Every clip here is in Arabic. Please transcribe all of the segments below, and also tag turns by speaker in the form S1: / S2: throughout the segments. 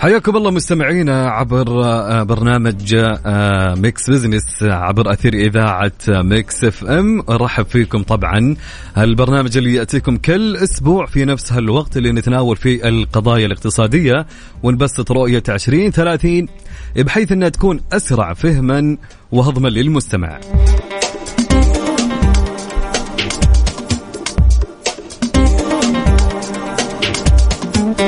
S1: حياكم الله مستمعينا عبر آه، برنامج آه، Mix Business عبر أثير إذاعة Mix FM. رحب فيكم طبعا. البرنامج اللي يأتيكم كل أسبوع في نفس هالوقت اللي نتناول فيه القضايا الاقتصادية. ونبسط رؤية 2030 بحيث أنها تكون أسرع فهما وهضما للمستمع.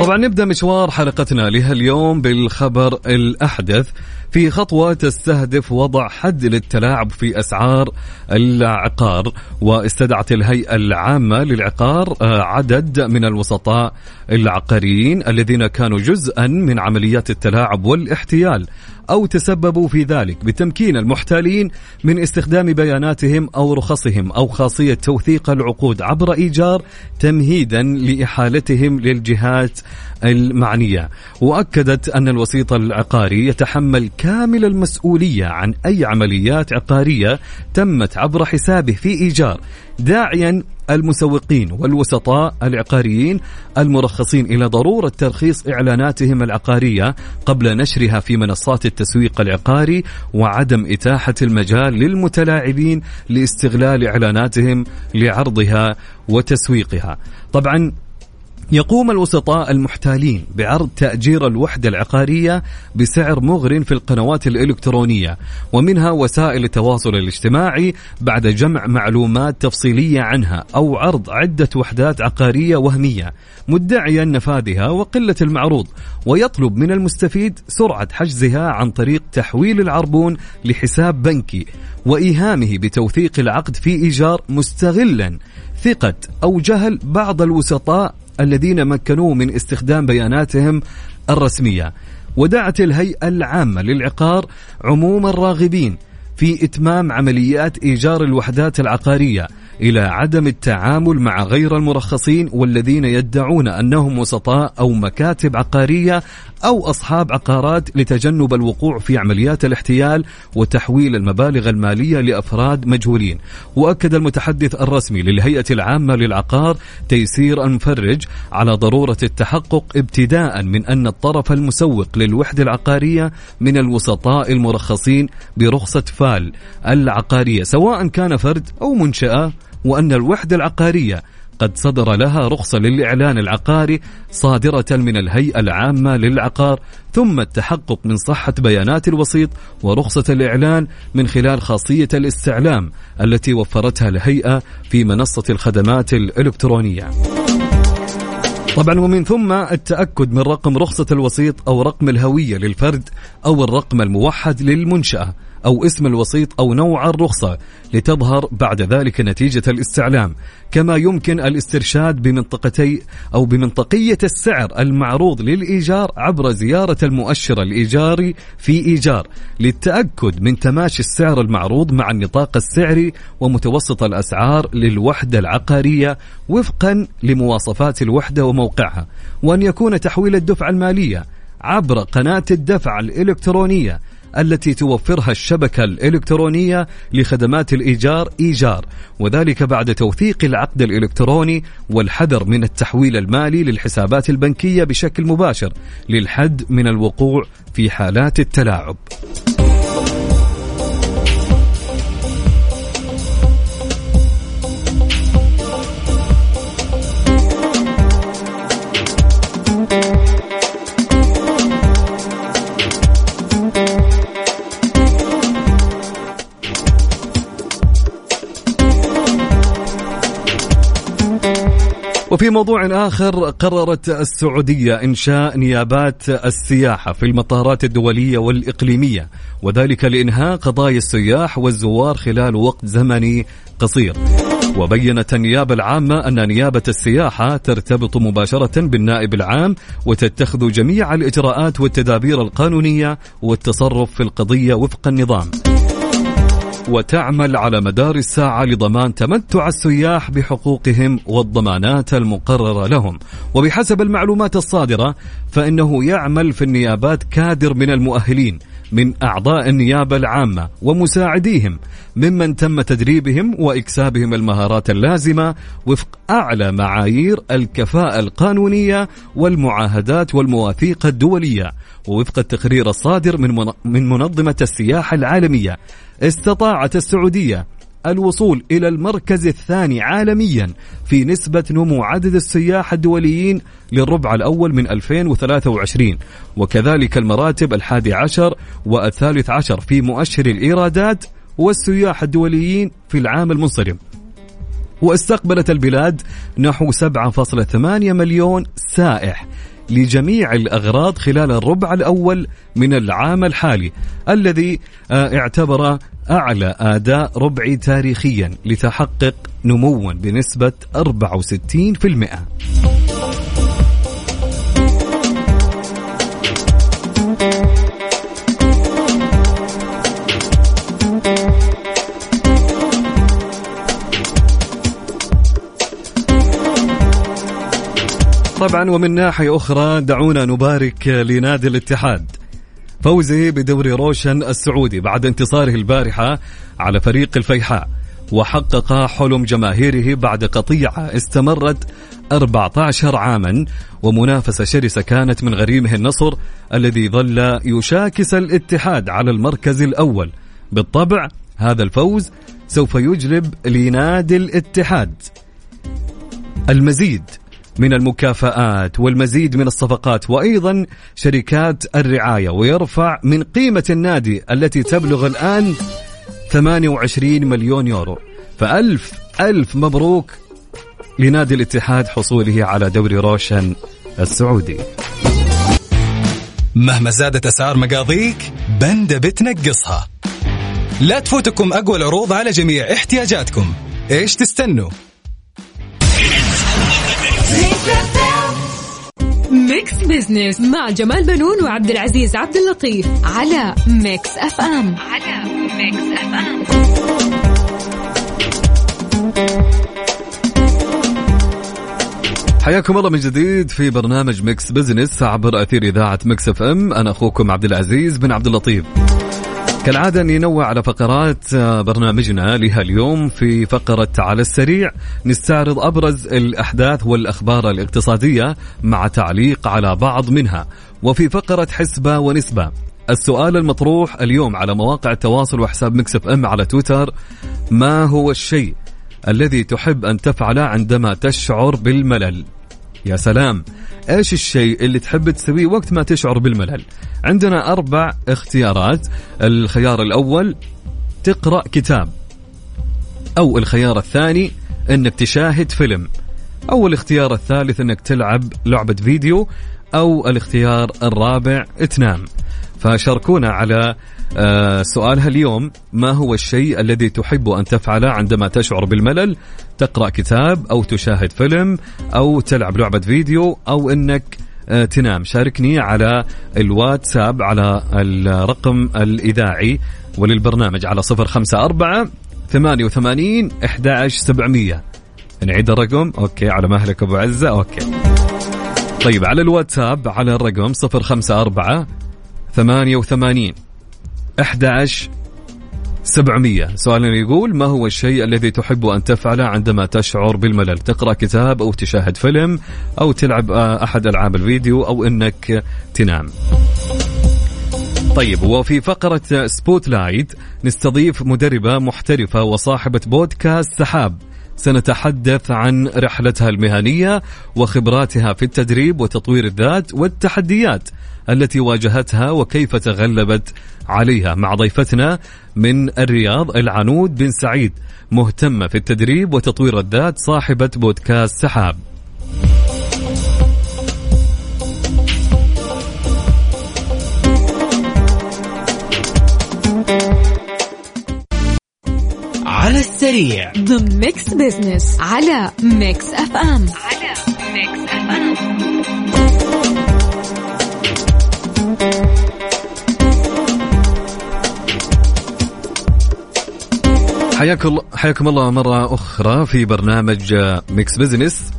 S1: طبعا نبدأ مشوار حلقتنا لها اليوم بالخبر الأحدث. في خطوة تستهدف وضع حد للتلاعب في أسعار العقار واستدعت الهيئة العامة للعقار آه، عدد من الوسطاء العقاريين الذين كانوا جزءا من عمليات التلاعب والاحتيال أو تسببوا في ذلك بتمكين المحتالين من استخدام بياناتهم أو رخصهم أو خاصية توثيق العقود عبر إيجار تمهيدا لإحالتهم للجهات المعنية وأكدت أن الوسيط العقاري يتحمل كامل المسؤولية عن أي عمليات عقارية تمت عبر حسابه في إيجار داعيا المسوقين والوسطاء العقاريين المرخصين إلى ضرورة ترخيص إعلاناتهم العقارية قبل نشرها في منصات التسويق العقاري وعدم إتاحة المجال للمتلاعبين لاستغلال إعلاناتهم لعرضها وتسويقها. طبعا يقوم الوسطاء المحتالين بعرض تأجير الوحدة العقارية بسعر مغر في القنوات الإلكترونية ومنها وسائل التواصل الاجتماعي بعد جمع معلومات تفصيلية عنها أو عرض عدة وحدات عقارية وهمية مدعيا نفاذها وقلة المعروض ويطلب من المستفيد سرعة حجزها عن طريق تحويل العربون لحساب بنكي وإيهامه بتوثيق العقد في إيجار مستغلا ثقة أو جهل بعض الوسطاء الذين مكنوه من استخدام بياناتهم الرسمية. ودعت الهيئة العامة للعقار عموم الراغبين في إتمام عمليات إيجار الوحدات العقارية إلى عدم التعامل مع غير المرخصين والذين يدعون أنهم وسطاء أو مكاتب عقارية أو أصحاب عقارات لتجنب الوقوع في عمليات الاحتيال وتحويل المبالغ المالية لأفراد مجهولين. وأكد المتحدث الرسمي للهيئة العامة للعقار تيسير المفرج على ضرورة التحقق ابتداء من أن الطرف المسوق للوحدة العقارية من الوسطاء المرخصين برخصة فال العقارية سواء كان فرد أو منشأة وأن الوحدة العقارية قد صدر لها رخصة للإعلان العقاري صادرة من الهيئة العامة للعقار ثم التحقق من صحة بيانات الوسيط ورخصة الإعلان من خلال خاصية الاستعلام التي وفرتها الهيئة في منصة الخدمات الإلكترونية. طبعا ومن ثم التأكد من رقم رخصة الوسيط أو رقم الهوية للفرد أو الرقم الموحد للمنشأة أو اسم الوسيط أو نوع الرخصة لتظهر بعد ذلك نتيجة الاستعلام كما يمكن الاسترشاد بمنطقتي أو بمنطقية السعر المعروض للإيجار عبر زيارة المؤشر الإيجاري في إيجار للتأكد من تماشي السعر المعروض مع النطاق السعري ومتوسط الأسعار للوحدة العقارية وفقا لمواصفات الوحدة وموقعها وأن يكون تحويل الدفعة المالية عبر قناة الدفع الإلكترونية التي توفرها الشبكة الإلكترونية لخدمات الإيجار إيجار. وذلك بعد توثيق العقد الإلكتروني والحذر من التحويل المالي للحسابات البنكية بشكل مباشر للحد من الوقوع في حالات التلاعب. وفي موضوع آخر قررت السعودية إنشاء نيابات السياحة في المطارات الدولية والإقليمية وذلك لإنهاء قضايا السياح والزوار خلال وقت زمني قصير. وبينت النيابة العامة أن نيابة السياحة ترتبط مباشرة بالنائب العام وتتخذ جميع الإجراءات والتدابير القانونية والتصرف في القضية وفق النظام. وتعمل على مدار الساعة لضمان تمتع السياح بحقوقهم والضمانات المقررة لهم. وبحسب المعلومات الصادرة فإنه يعمل في النيابات كادر من المؤهلين من أعضاء النيابة العامة ومساعديهم ممن تم تدريبهم وإكسابهم المهارات اللازمة وفق أعلى معايير الكفاءة القانونية والمعاهدات والمواثيق الدولية. ووفق التقرير الصادر من من منظمة السياحة العالمية استطاعت السعودية الوصول إلى المركز الثاني عالميا في نسبة نمو عدد السياح الدوليين للربع الأول من 2023 وكذلك المراتب الحادي عشر والثالث عشر في مؤشر الإيرادات والسياح الدوليين في العام المنصرم. واستقبلت البلاد نحو 7.8 مليون سائح لجميع الأغراض خلال الربع الأول من العام الحالي الذي آه، اعتبر أعلى أداء ربعي تاريخيا لتحقق نموا بنسبة 64% طبعا ومن ناحية أخرى دعونا نبارك لنادي الاتحاد فوزه بدوري روشن السعودي بعد انتصاره البارحة على فريق الفيحاء وحقق حلم جماهيره بعد قطيعة استمرت 14 عاما ومنافسة شرسة كانت من غريمه النصر الذي ظل يشاكس الاتحاد على المركز الأول. بالطبع هذا الفوز سوف يجلب لنادي الاتحاد. المزيد من المكافآت والمزيد من الصفقات وأيضا شركات الرعاية ويرفع من قيمة النادي التي تبلغ الآن 28 مليون يورو. فألف ألف مبروك لنادي الاتحاد حصوله على دوري روشن السعودي.
S2: مهما زادت أسعار مقاضيك بند بتنقصها. لا تفوتكم أقوى العروض على جميع احتياجاتكم. إيش تستنوا؟
S3: Mix Business مع جمال بنون وعبد العزيز عبد اللطيف على Mix FM. على Mix FM.
S1: حياكم الله من جديد في برنامج Mix Business عبر أثير إذاعة Mix FM. أنا أخوكم عبد العزيز بن عبد اللطيف. كالعادة ننوع على فقرات آه، برنامجنا لها اليوم في فقرة على السريع. نستعرض أبرز الأحداث والأخبار الاقتصادية مع تعليق على بعض منها. وفي فقرة حسبة ونسبة. السؤال المطروح اليوم على مواقع التواصل وحساب مكسف إم على تويتر ما هو الشيء الذي تحب أن تفعله عندما تشعر بالملل؟ يا سلام. إيش الشيء اللي تحب تسويه وقت ما تشعر بالملل؟ عندنا أربع اختيارات. الخيار الأول تقرأ كتاب. أو الخيار الثاني إنك تشاهد فيلم. أو الاختيار الثالث إنك تلعب لعبة فيديو. أو الاختيار الرابع تنام. فشاركونا على آه سؤالها اليوم ما هو الشيء الذي تحب أن تفعله عندما تشعر بالملل؟ تقرأ كتاب أو تشاهد فيلم أو تلعب لعبة فيديو أو أنك آه تنام. شاركني على الواتساب على الرقم الإذاعي وللبرنامج على صفر خمسة أربعة ثمانية وثمانين إحدى سبعمية. نعيد الرقم. okay على مهلك أبو عزة. okay. طيب على الواتساب على الرقم صفر خمسة أربعة ثمانية وثمانين. أحد عشر سبعمية. سؤالنا يقول ما هو الشيء الذي تحب أن تفعله عندما تشعر بالملل؟ تقرأ كتاب أو تشاهد فيلم أو تلعب آه، أحد ألعاب الفيديو أو أنك تنام. طيب وفي فقرة spotlight نستضيف مدربة محترفة وصاحبة بودكاست سحاب. سنتحدث عن رحلتها المهنية وخبراتها في التدريب وتطوير الذات والتحديات. التي واجهتها وكيف تغلبت عليها. مع ضيفتنا من الرياض العنود بن سعيد مهتمة في التدريب وتطوير الذات صاحبة بودكاست سحاب.
S4: على
S3: السريع. The Mix Business على Mix FM على Mix FM
S1: حياكم حياكم الله مرة أخرى في برنامج Mix Business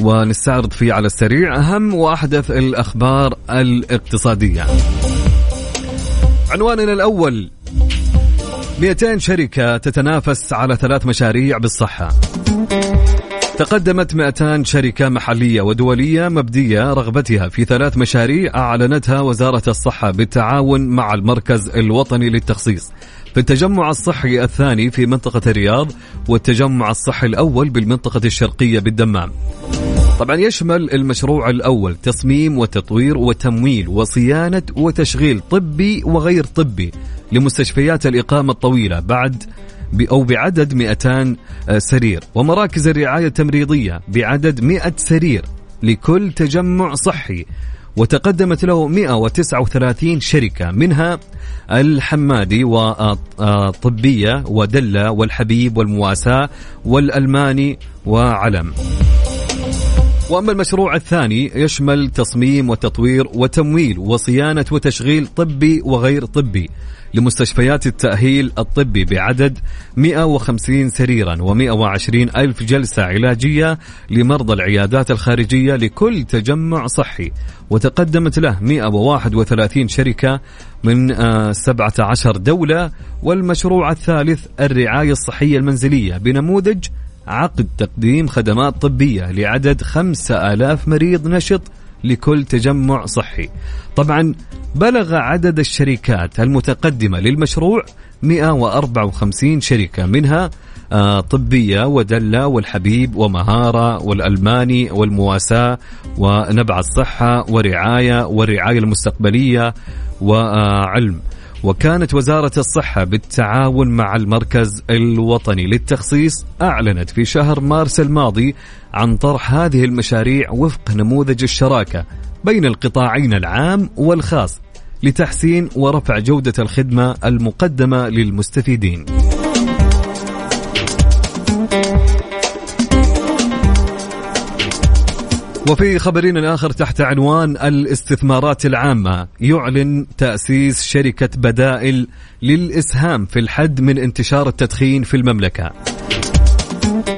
S1: ونستعرض فيه على السريع أهم وأحدث الأخبار الاقتصادية. عنواننا الأول 200 شركة تتنافس على ثلاث مشاريع بالصحة. تقدمت 200 شركة محلية ودولية مبدية رغبتها في ثلاث مشاريع أعلنتها وزارة الصحة بالتعاون مع المركز الوطني للتخصيص. في التجمع الصحي الثاني في منطقة الرياض والتجمع الصحي الأول بالمنطقة الشرقية بالدمام. طبعا يشمل المشروع الأول تصميم وتطوير وتمويل وصيانة وتشغيل طبي وغير طبي لمستشفيات الإقامة الطويلة. بعد أو بعدد 200 سرير. ومراكز الرعاية التمريضية بعدد 100 سرير لكل تجمع صحي. وتقدمت له 139 شركة منها الحمادي وطبية ودلة والحبيب والمواساة والألماني وعلم. وأما المشروع الثاني يشمل تصميم وتطوير وتمويل وصيانة وتشغيل طبي وغير طبي. لمستشفيات التأهيل الطبي بعدد 150 سريرا و120 ألف جلسة علاجية لمرضى العيادات الخارجية لكل تجمع صحي. وتقدمت له 131 شركة من 17 دولة والمشروع الثالث الرعاية الصحية المنزلية بنموذج عقد تقديم خدمات طبية لعدد خمسة آلاف مريض نشط لكل تجمع صحي. طبعا بلغ عدد الشركات المتقدمة للمشروع 154 شركة منها آه طبية ودلة والحبيب ومهارة والألماني والمواساة ونبع الصحة ورعاية والرعاية المستقبلية وعلم. وكانت وزارة الصحة بالتعاون مع المركز الوطني للتخصيص أعلنت في شهر مارس الماضي عن طرح هذه المشاريع وفق نموذج الشراكة بين القطاعين العام والخاص لتحسين ورفع جودة الخدمة المقدمة للمستفيدين. وفي خبرنا آخر تحت عنوان الاستثمارات العامة. يعلن تأسيس شركة بدائل للإسهام في الحد من انتشار التدخين في المملكة.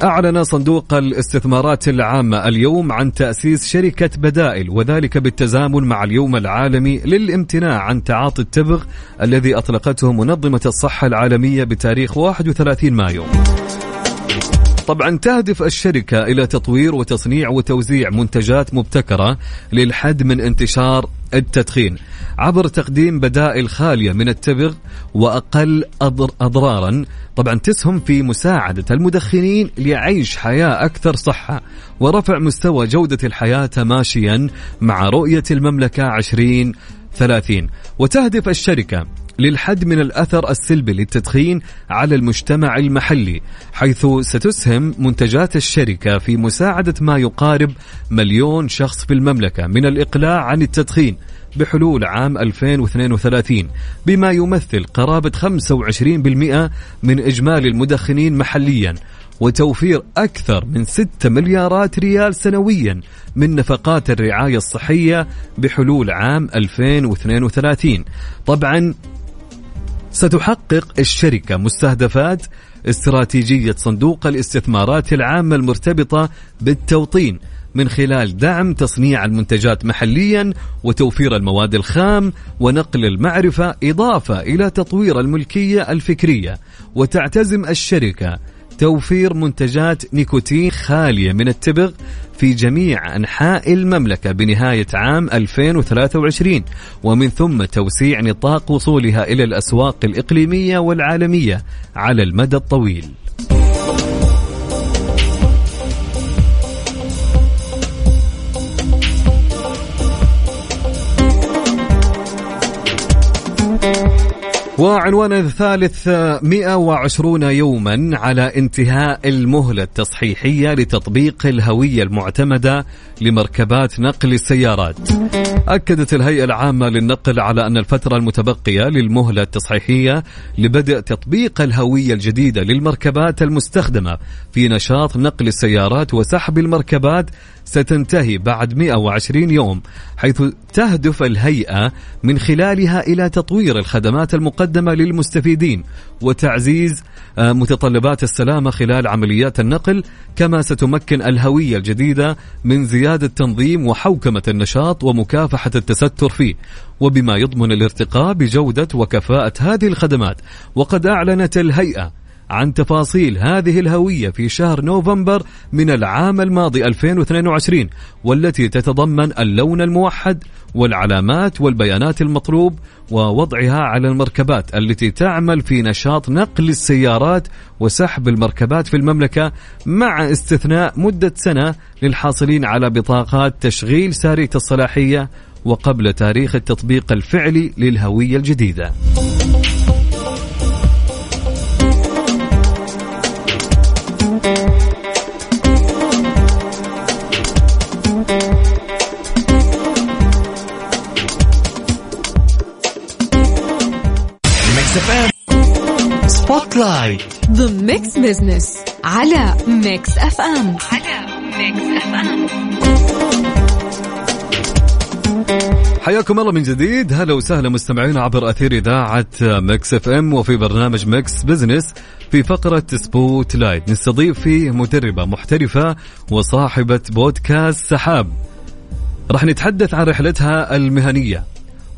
S1: أعلن صندوق الاستثمارات العامة اليوم عن تأسيس شركة بدائل وذلك بالتزامن مع اليوم العالمي للامتناع عن تعاطي التبغ الذي أطلقته منظمة الصحة العالمية بتاريخ 31 مايو. طبعا تهدف الشركة إلى تطوير وتصنيع وتوزيع منتجات مبتكرة للحد من انتشار التدخين عبر تقديم بدائل خالية من التبغ وأقل أضرارا. طبعا تسهم في مساعدة المدخنين ليعيش حياة أكثر صحة ورفع مستوى جودة الحياة تماشيا مع رؤية المملكة 2030 وتهدف الشركة للحد من الأثر السلبي للتدخين على المجتمع المحلي حيث ستسهم منتجات الشركة في مساعدة ما يقارب مليون شخص في المملكة من الإقلاع عن التدخين بحلول عام 2032 بما يمثل قرابة 25% من إجمالي المدخنين محليا وتوفير أكثر من 6 مليارات ريال سنويا من نفقات الرعاية الصحية بحلول عام 2032 طبعا ستحقق الشركة مستهدفات استراتيجية صندوق الاستثمارات العامة المرتبطة بالتوطين من خلال دعم تصنيع المنتجات محليا وتوفير المواد الخام ونقل المعرفة إضافة إلى تطوير الملكية الفكرية وتعتزم الشركة توفير منتجات نيكوتين خالية من التبغ في جميع أنحاء المملكة بنهاية عام 2023 ومن ثم توسيع نطاق وصولها إلى الأسواق الإقليمية والعالمية على المدى الطويل. وعنوان الثالث 120 يوما على انتهاء المهلة التصحيحية لتطبيق الهوية المعتمدة لمركبات نقل السيارات. أكدت الهيئة العامة للنقل على أن الفترة المتبقية للمهلة التصحيحية لبدء تطبيق الهوية الجديدة للمركبات المستخدمة في نشاط نقل السيارات وسحب المركبات ستنتهي بعد 120 يوم حيث تهدف الهيئة من خلالها إلى تطوير الخدمات المقدمة للمستفيدين وتعزيز متطلبات السلامة خلال عمليات النقل كما ستمكن الهوية الجديدة من زيادة تنظيم وحوكمة النشاط ومكافحة التستر فيه. وبما يضمن الارتقاء بجودة وكفاءة هذه الخدمات وقد أعلنت الهيئة عن تفاصيل هذه الهوية في شهر نوفمبر من العام الماضي 2022 والتي تتضمن اللون الموحد والعلامات والبيانات المطلوب ووضعها على المركبات التي تعمل في نشاط نقل السيارات وسحب المركبات في المملكة مع استثناء مدة سنة للحاصلين على بطاقات تشغيل سارية الصلاحية وقبل تاريخ التطبيق الفعلي للهوية الجديدة.
S4: light
S3: the Mix Business على Mix FM على Mix FM
S1: حياكم الله من جديد. هلا وسهلا مستمعينا عبر أثير إذاعة Mix FM وفي برنامج Mix Business في فقرة spotlight نستضيف فيه مدربة محترفة وصاحبة بودكاست سحاب. راح نتحدث عن رحلتها المهنية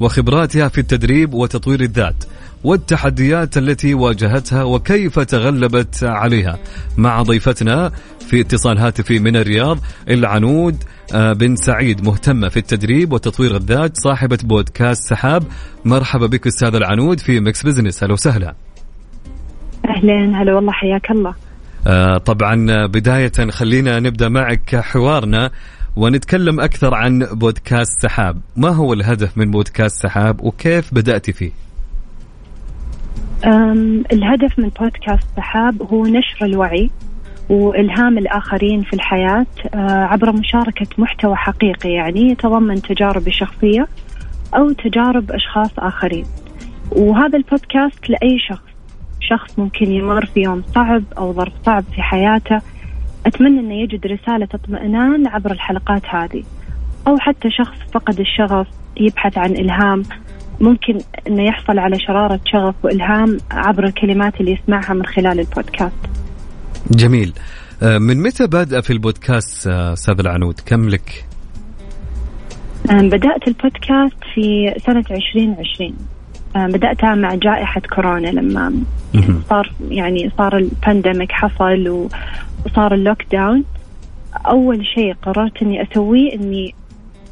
S1: وخبراتها في التدريب وتطوير الذات. والتحديات التي واجهتها وكيف تغلبت عليها. مع ضيفتنا في اتصال هاتفي من الرياض العنود آه، بن سعيد مهتمة في التدريب وتطوير الذات صاحبة بودكاست سحاب. مرحبا بك أستاذ العنود في Mix Business. أهلا وسهلا.
S5: اهلين هلا والله حياك الله.
S1: آه، طبعا بداية خلينا نبدأ معك حوارنا ونتكلم أكثر عن بودكاست سحاب. ما هو الهدف من بودكاست سحاب وكيف بدأت فيه؟
S5: الهدف من بودكاست سحاب هو نشر الوعي وإلهام الآخرين في الحياة آه، عبر مشاركة محتوى حقيقي يعني يتضمن تجارب شخصية أو تجارب أشخاص آخرين. وهذا البودكاست لأي شخص شخص ممكن يمر في يوم صعب أو ظرف صعب في حياته أتمنى أنه يجد رسالة اطمئنان عبر الحلقات هذه. أو حتى شخص فقد الشغف يبحث عن إلهام ممكن إنه يحصل على شرارة شغف وإلهام عبر الكلمات اللي يسمعها من خلال البودكاست.
S1: جميل آه، من متى بادئ في البودكاست آه، أستاذ العنود كم لك
S5: أم، بدأت البودكاست في سنة 2020 أم، بدأتها مع جائحة كورونا لما. صار يعني صار ال pandemic حصل وصار ال lockdown أول شيء قررت إني أسويه إني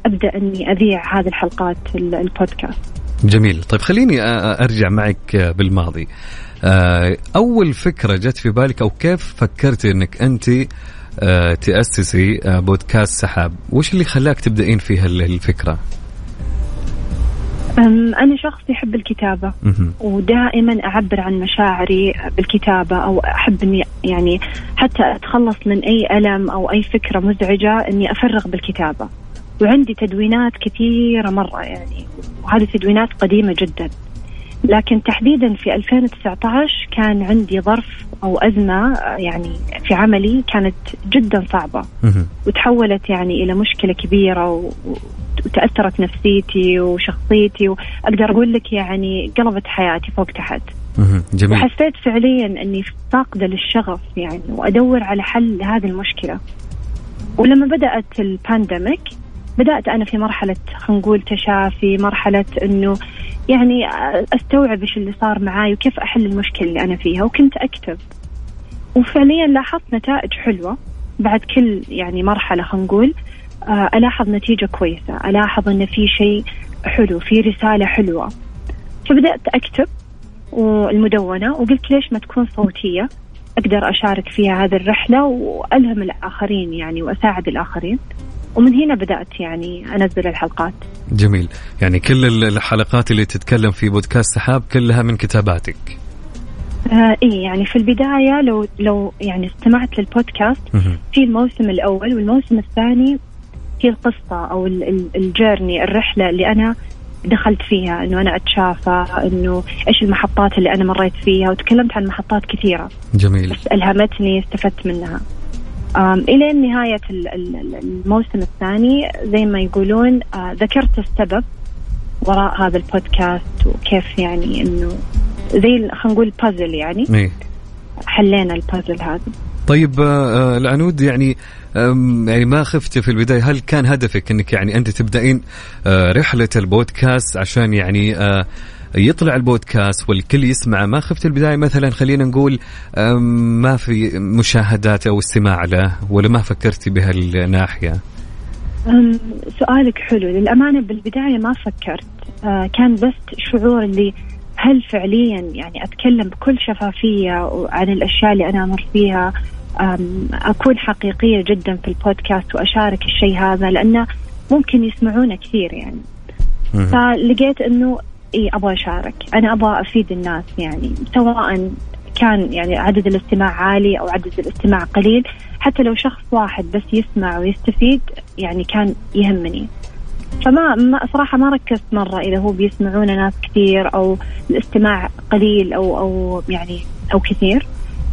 S5: أبدأ إني أذيع هذه الحلقات ال- البودكاست.
S1: جميل. طيب خليني أرجع معك بالماضي. آه، أول فكرة جت في بالك أو كيف فكرت أنك أنت آه، تأسسي آه، بودكاست سحاب؟ وش اللي خلاك تبدأين في هالفكرة؟
S5: أم، أنا شخص يحب الكتابة. ودائما أعبر عن مشاعري بالكتابة أو أحب إني يعني حتى أتخلص من أي ألم أو أي فكرة مزعجة إني أفرغ بالكتابة. وعندي تدوينات كثيرة مرة يعني. وهذه تدوينات قديمة جدا. لكن تحديدا في 2019 كان عندي ظرف أو أزمة يعني في عملي كانت جدا
S1: مهم.
S5: وتحولت يعني إلى مشكلة كبيرة و... و- وتأثرت نفسيتي وشخصيتي واقدر أقول لك يعني قلبت حياتي فوق تحت.
S1: جميل.
S5: وحسيت فعليا إني فاقدة للشغف يعني وأدور على حل لهذه المشكلة. ولما بدأت البانديميك بدأت أنا في مرحلة خلينا نقول تشافي مرحلة إنه يعني أستوعب إيش اللي صار معاي وكيف أحل المشكلة اللي أنا فيها وكنت أكتب. وفعليا لاحظت نتائج حلوة بعد كل يعني مرحلة خلينا نقول آه، ألاحظ نتيجة كويسة ألاحظ إن في شيء حلو في رسالة حلوة. فبدأت أكتب والمدونة وقلت ليش ما تكون صوتية؟ أقدر أشارك فيها هذه الرحلة وألهم الآخرين يعني وأساعد الآخرين. ومن هنا بدأت يعني أنزل الحلقات.
S1: جميل. يعني كل الحلقات اللي تتكلم في بودكاست سحاب كلها من كتاباتك.
S5: آه إيه يعني في البداية لو لو يعني استمعت للبودكاست. في الموسم الأول والموسم الثاني في القصة أو ال- ال- الجيرني الرحلة اللي أنا دخلت فيها إنه أنا أتشافى إنه إيش المحطات اللي أنا مريت فيها وتكلمت عن محطات كثيرة.
S1: جميل.
S5: بس ألهمتني استفدت منها. إلى نهاية ال- ال- الموسم الثاني زي ما يقولون آه ذكرت السبب وراء هذا البودكاست وكيف يعني إنه زي خلينا نقول بازل يعني.
S1: إيه.
S5: حلينا البازل هذا.
S1: طيب آه، آه، العنود يعني يعني ما خفت في البداية. هل كان هدفك إنك يعني أنت تبدأين رحلة البودكاست عشان يعني يطلع البودكاست والكل يسمعه. ما خفت البداية مثلا خلينا نقول ما في مشاهدات أو استماع له ولا ما فكرتي
S5: بهالناحية؟ سؤالك حلو. للأمانة بالبداية ما فكرت. آه كان بس شعور اللي هل فعليا يعني أتكلم بكل شفافية عن الأشياء اللي أنا أمر فيها؟ أم، أكون حقيقية جدا في البودكاست وأشارك الشيء هذا لأنه ممكن يسمعونه كثير يعني. فلقيت إنه اي أبغى أشارك. أنا أبغى أفيد الناس يعني سواء كان يعني عدد الاستماع عالي أو عدد الاستماع قليل حتى لو شخص واحد بس يسمع ويستفيد يعني كان يهمني. فما ما صراحة ما ركزت مرة إذا هو بيسمعونا ناس كثير أو الاستماع قليل أو أو يعني أو كثير.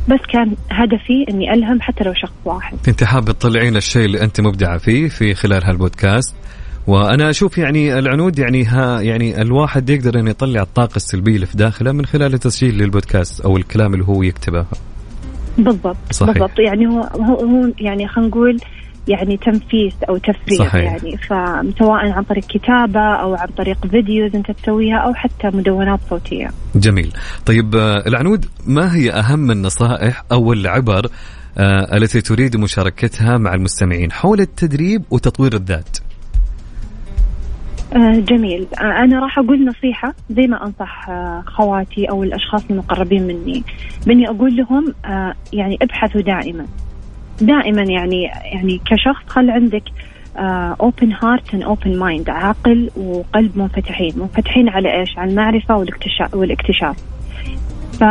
S5: بس كان هدفي إني ألهم حتى لو شخص واحد.
S1: انت حابه تطلعين الشيء اللي أنت مبدعة فيه في خلال هالبودكاست. وأنا أشوف يعني العنود يعني ها يعني الواحد يقدر انه يطلع الطاقة السلبية اللي في داخله من خلال التسجيل للبودكاست أو الكلام اللي هو يكتبه
S5: بالضبط
S1: صحيح.
S5: بالضبط يعني هو هو, هو يعني خلينا نقول يعني تنفيس أو تفريغ
S1: صحيح.
S5: يعني فسواء عن طريق كتابة أو عن طريق فيديوز أنت تسويها أو حتى مدونات صوتية.
S1: جميل طيب آه، العنود ما هي أهم النصائح أو العبر آه، التي تريد مشاركتها مع المستمعين حول التدريب وتطوير الذات
S5: جميل. آه أنا راح أقول نصيحة زي ما أنصح آه خواتي أو الأشخاص المقربين مني باني أقول لهم آه يعني ابحثوا دائما. دائما يعني يعني كشخص خل عندك open heart and open mind عقل وقلب منفتحين. منفتحين على إيش؟ على المعرفة والاكتشاف والاكتشاف. ف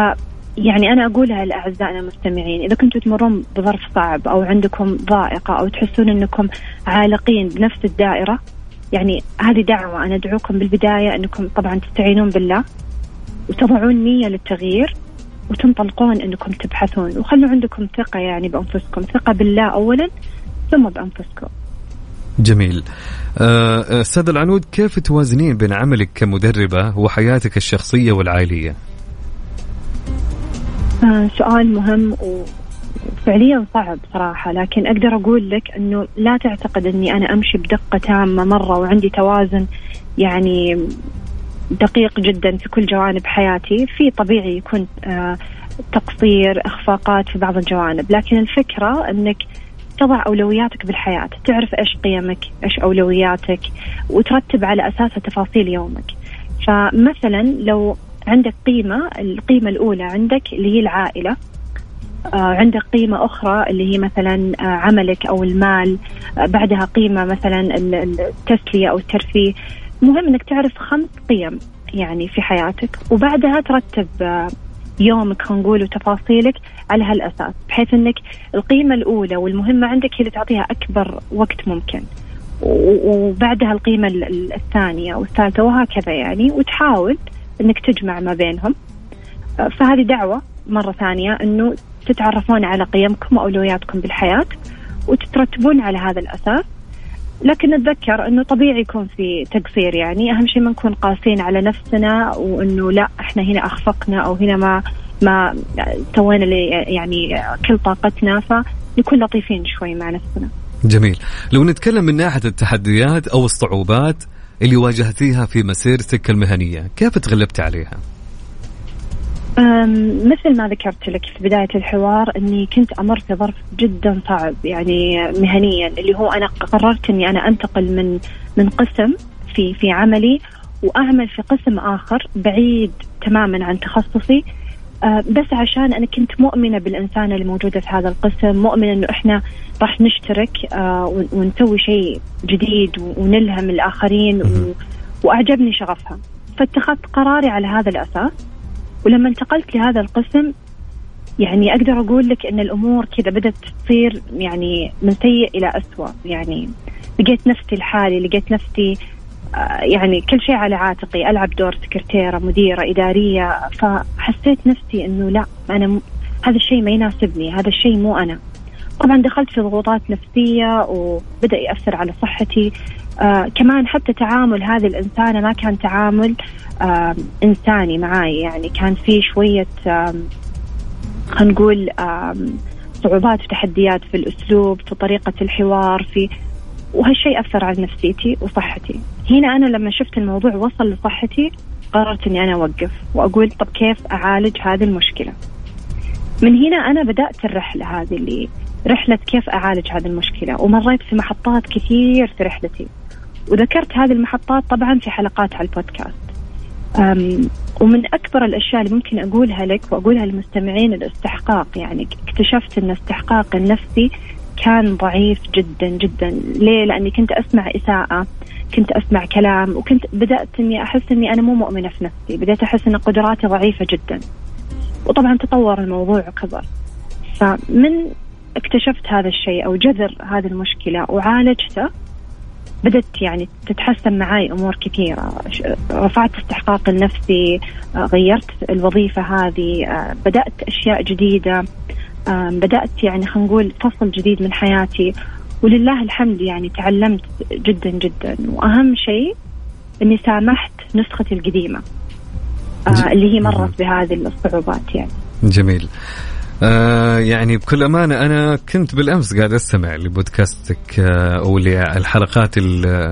S5: يعني أنا أقولها لأعزائنا المستمعين إذا كنتوا تمرون بظرف صعب أو عندكم ضائقة أو تحسون إنكم عالقين بنفس الدائرة يعني هذه دعوة أنا أدعوكم بالبداية أنكم طبعا تستعينون بالله وتضعون نية للتغيير وتنطلقون أنكم تبحثون وخلوا عندكم ثقة يعني بأنفسكم. ثقة بالله أولا ثم بأنفسكم.
S1: جميل. آه، آه، أستاذ العنود كيف توازنين بين عملك كمدربة وحياتك الشخصية والعائلية؟
S5: آه سؤال مهم وفعليا صعب صراحة لكن أقدر أقول لك أنه لا تعتقد أني أنا أمشي بدقة تامة مرة وعندي توازن يعني دقيق جدا في كل جوانب حياتي. في طبيعي يكون آه تقصير إخفاقات في بعض الجوانب لكن الفكرة أنك تضع أولوياتك بالحياة تعرف إيش قيمك إيش أولوياتك وترتب على أساسها تفاصيل يومك. فمثلا لو عندك قيمة القيمة الأولى عندك اللي هي العائلة. عندك قيمة أخرى اللي هي مثلا آه، عملك أو المال آه، بعدها قيمة مثلا ال- ال- التسلية أو الترفيه. مهم أنك تعرف خمس قيم يعني في حياتك وبعدها ترتب آه، يومك خلينا نقول وتفاصيلك على هالأساس بحيث أنك القيمة الأولى والمهمة عندك هي اللي تعطيها أكبر وقت ممكن. وبعدها القيمة ال- ال- الثانية والثالثة وهكذا يعني وتحاول أنك تجمع ما بينهم. آه، فهذه دعوة مرة ثانية أنه تتعرفون على قيمكم وأولوياتكم بالحياة وتترتبون على هذا الأساس لكن نتذكر أنه طبيعي يكون في تقصير يعني أهم شيء ما نكون قاسين على نفسنا وأنه لا إحنا هنا أخفقنا أو هنا ما ما سوينا يعني كل طاقتنا فنكون لطيفين شوي مع نفسنا.
S1: جميل. لو نتكلم من ناحية التحديات أو الصعوبات اللي واجهتيها في مسيرتك المهنية كيف تغلبت عليها؟
S5: مثل ما ذكرت لك في بداية الحوار أني كنت أمر في ظرف جدا صعب يعني مهنيا اللي هو أنا قررت أني أنا أنتقل من من قسم في في عملي وأعمل في قسم آخر بعيد تماما عن تخصصي. بس عشان أنا كنت مؤمنة بالانسانه اللي موجوده في هذا القسم مؤمنة إنه إحنا راح نشترك آه، ونسوي شيء جديد ونلهم الآخرين وأعجبني شغفها. فاتخذت قراري على هذا الأساس. ولما انتقلت لهذا القسم يعني أقدر أقول لك إن الأمور كذا بدأت تصير يعني من سيء إلى اسوء يعني لقيت نفسي لحالي لقيت نفسي آه، يعني كل شيء على عاتقي ألعب دور سكرتيرة مديرة إدارية فحسيت نفسي إنه لا أنا. هذا الشيء ما يناسبني هذا الشيء مو أنا طبعا دخلت في ضغوطات نفسية وبدأ يأثر على صحتي. آه كمان حتى تعامل هذه الانسانه ما كان تعامل آه إنساني معي يعني كان في شوية آه خلينا نقول آه صعوبات وتحديات في الأسلوب في طريقة الحوار في وهالشيء أثر على نفسيتي وصحتي. هنا أنا لما شفت الموضوع وصل لصحتي قررت أني أنا أوقف وأقول طب كيف أعالج هذه المشكلة؟ من هنا أنا بدأت الرحلة هذه اللي رحلة كيف أعالج هذه المشكلة؟ ومريت في محطات كثير في رحلتي. وذكرت هذه المحطات طبعا في حلقات على البودكاست. ومن أكبر الأشياء اللي ممكن أقولها لك وأقولها للمستمعين الاستحقاق يعني اكتشفت أن استحقاق النفسي كان ضعيف جدا جدا. ليه؟ لأني كنت أسمع إساءة كنت أسمع كلام وكنت بدأت إني أحس إني أنا مو مؤمنة في نفسي. بديت أحس إن قدراتي ضعيفة جدا. وطبعا تطور الموضوع وكبر. فمن اكتشفت هذا الشيء أو جذر هذه المشكلة وعالجته بدت يعني تتحسن معي أمور كثيرة. رفعت استحقاق النفسي غيرت الوظيفة هذه بدأت أشياء جديدة بدأت يعني خلينا نقول فصل جديد من حياتي. ولله الحمد يعني تعلمت جدا جدا. وأهم شيء أني سامحت نسختي القديمة آه اللي هي مرت بهذه الصعوبات يعني.
S1: جميل. آه يعني بكل أمانة أنا كنت بالأمس قاعد أستمع لبودكاستك آه أو للحلقات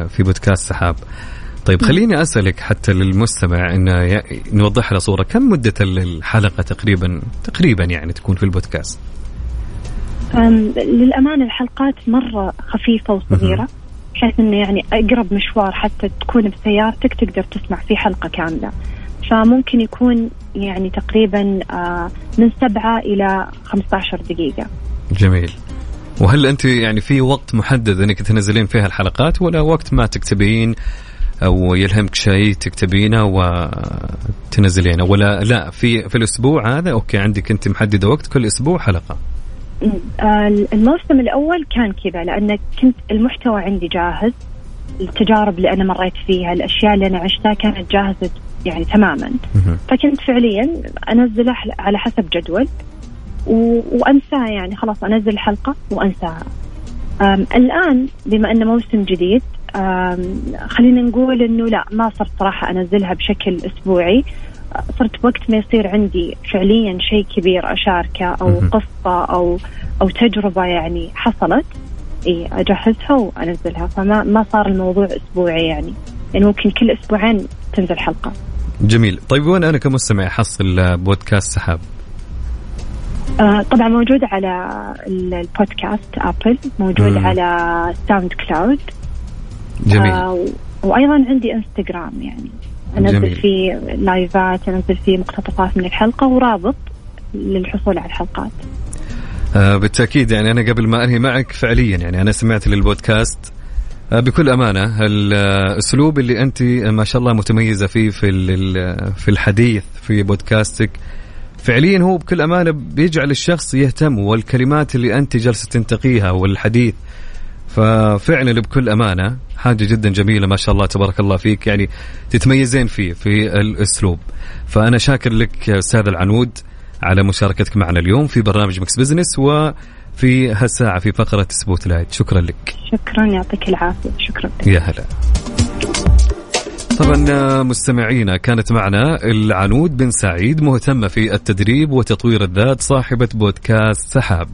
S1: في بودكاست سحاب. طيب خليني أسألك حتى للمستمع إن نوضح له صورة. كم مدة الحلقة تقريبا تقريبا يعني تكون في البودكاست؟
S5: للأمانة الحلقات مرة خفيفة وصغيرة بحيث إنه يعني أقرب مشوار حتى تكون بسيارتك تقدر تسمع فيه حلقة كاملة. فممكن يكون يعني تقريبا آه، من سبعة إلى 15 دقيقة.
S1: جميل. وهل أنت يعني في وقت محدد أنك تنزلين فيها الحلقات ولا وقت ما تكتبين أو يلهمك شيء تكتبينه وتنزلينه؟ ولا لا في في الأسبوع هذا أوكي عندك أنت محددة وقت كل أسبوع حلقة.
S5: آه، الموسم الأول كان كذا لأن كنت المحتوى عندي جاهز. التجارب اللي أنا مريت فيها الأشياء اللي أنا عشتها كانت جاهزة يعني تماما. فكنت فعليا انزله على حسب جدول وأنساه يعني خلاص أنزل الحلقة وأنساها. الآن بما إنه موسم جديد خلينا نقول إنه لا ما صرت صراحة أنزلها بشكل أسبوعي. صرت وقت ما يصير عندي فعليا شيء كبير أشاركه أو قصة أو أو تجربة يعني حصلت. إي أجهزها وأنزلها. فما ما صار الموضوع أسبوعي يعني. يعني ممكن كل أسبوعين تنزل حلقة.
S1: جميل. طيب وين أنا كمستمع أحصل بودكاست سحاب؟
S5: آه طبعا موجود على البودكاست Apple موجود مم. على SoundCloud.
S1: جميل. آه
S5: وأيضا عندي إنستغرام يعني. أنزل جميل. فيه لايفات أنزل فيه مقتطفات من الحلقة ورابط للحصول على الحلقات.
S1: بالتأكيد يعني أنا قبل ما أنهي معك فعليا يعني أنا سمعت للبودكاست. آه بكل أمانة الاسلوب اللي أنت ما شاء الله متميزة فيه في في الحديث في بودكاستك فعليا هو بكل أمانة بيجعل الشخص يهتم والكلمات اللي أنت جالسة تنتقيها والحديث. ففعلا بكل أمانة حاجة جدا جميلة ما شاء الله تبارك الله فيك يعني تتميزين فيه في الأسلوب. فأنا شاكر لك أستاذ العنود. على مشاركتك معنا اليوم في برنامج Mix Business وفي هالساعة في فقرة spotlight. شكرا لك.
S5: شكرا يعطيك العافية. شكرا. لك.
S1: يا هلا. طبعا مستمعينا كانت معنا العنود بن سعيد مهتمة في التدريب وتطوير الذات صاحبة بودكاست سحاب.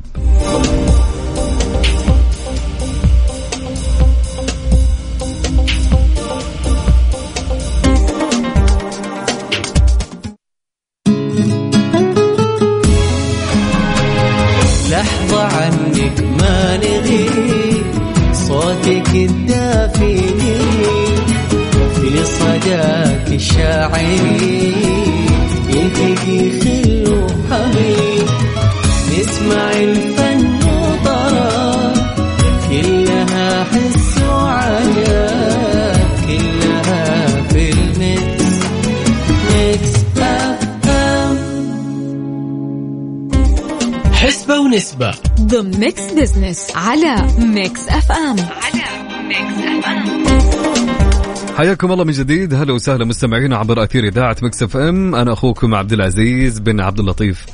S3: على ميكس أف أم. على ميكس أف أم.
S1: حياكم الله من جديد. هلا وسهلا مستمعينا عبر أثير إذاعة Mix FM. أنا أخوكم عبد العزيز بن عبد اللطيف.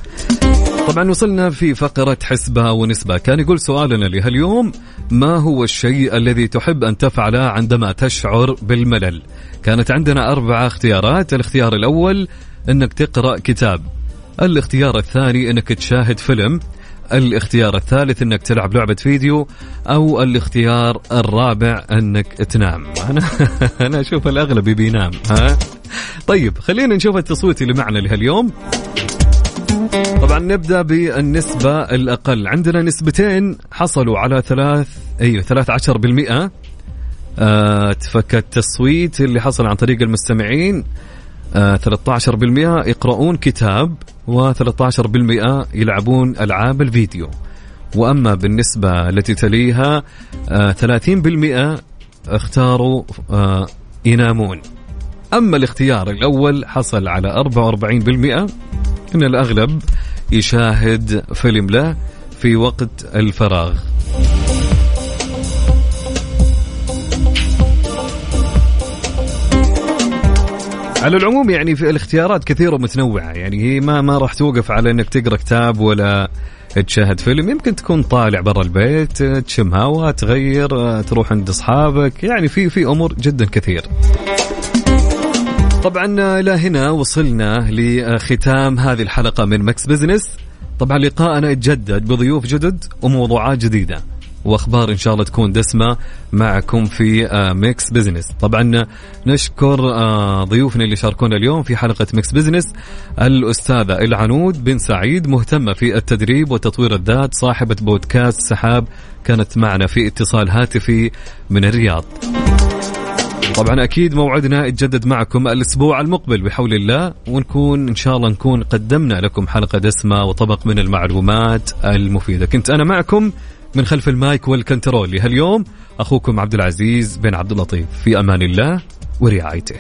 S1: طبعا وصلنا في فقرة حسبة ونسبة. كان يقول سؤالنا لهاليوم ما هو الشيء الذي تحب أن تفعله عندما تشعر بالملل؟ كانت عندنا أربعة اختيارات. الاختيار الأول أنك تقرأ كتاب. الاختيار الثاني أنك تشاهد فيلم. الاختيار الثالث انك تلعب لعبة فيديو أو الاختيار الرابع انك تنام. أنا أنا أشوف الأغلب يبي ينام ها؟ طيب خلينا نشوف التصويت اللي معنا لهاليوم. طبعا نبدأ بالنسبة الأقل. عندنا نسبتين حصلوا على ثلاث أيوه 13% آه تفك التصويت اللي حصل عن طريق المستمعين. 13% يقرؤون كتاب و13% يلعبون ألعاب الفيديو. وأما بالنسبة التي تليها آه 30% اختاروا آه ينامون. أما الاختيار الأول حصل على 44% إن الأغلب يشاهد فيلم له في وقت الفراغ. على العموم يعني في الاختيارات كثيرة ومتنوعة. يعني هي ما ما راح توقف على إنك تقرأ كتاب ولا تشاهد فيلم. يمكن تكون طالع برا البيت تشم هواء تغير تروح عند أصحابك. يعني في في أمور جدا كثير. طبعا إلى هنا وصلنا لختام هذه الحلقة من Mix Business. طبعا لقاءنا يتجدد بضيوف جدد وموضوعات جديدة. واخبار إن شاء الله تكون دسمة معكم في آه، Mix Business طبعا نشكر آه، ضيوفنا اللي شاركونا اليوم في حلقة Mix Business الأستاذة العنود بن سعيد مهتمة في التدريب وتطوير الذات صاحبة بودكاست سحاب كانت معنا في اتصال هاتفي من الرياض. طبعا أكيد موعدنا يتجدد معكم الأسبوع المقبل بحول الله ونكون إن شاء الله نكون قدمنا لكم حلقة دسمة وطبق من المعلومات المفيدة. كنت أنا معكم من خلف المايك والكنترول. لهاليوم أخوكم عبد العزيز بن عبد اللطيف. في أمان الله ورعايته.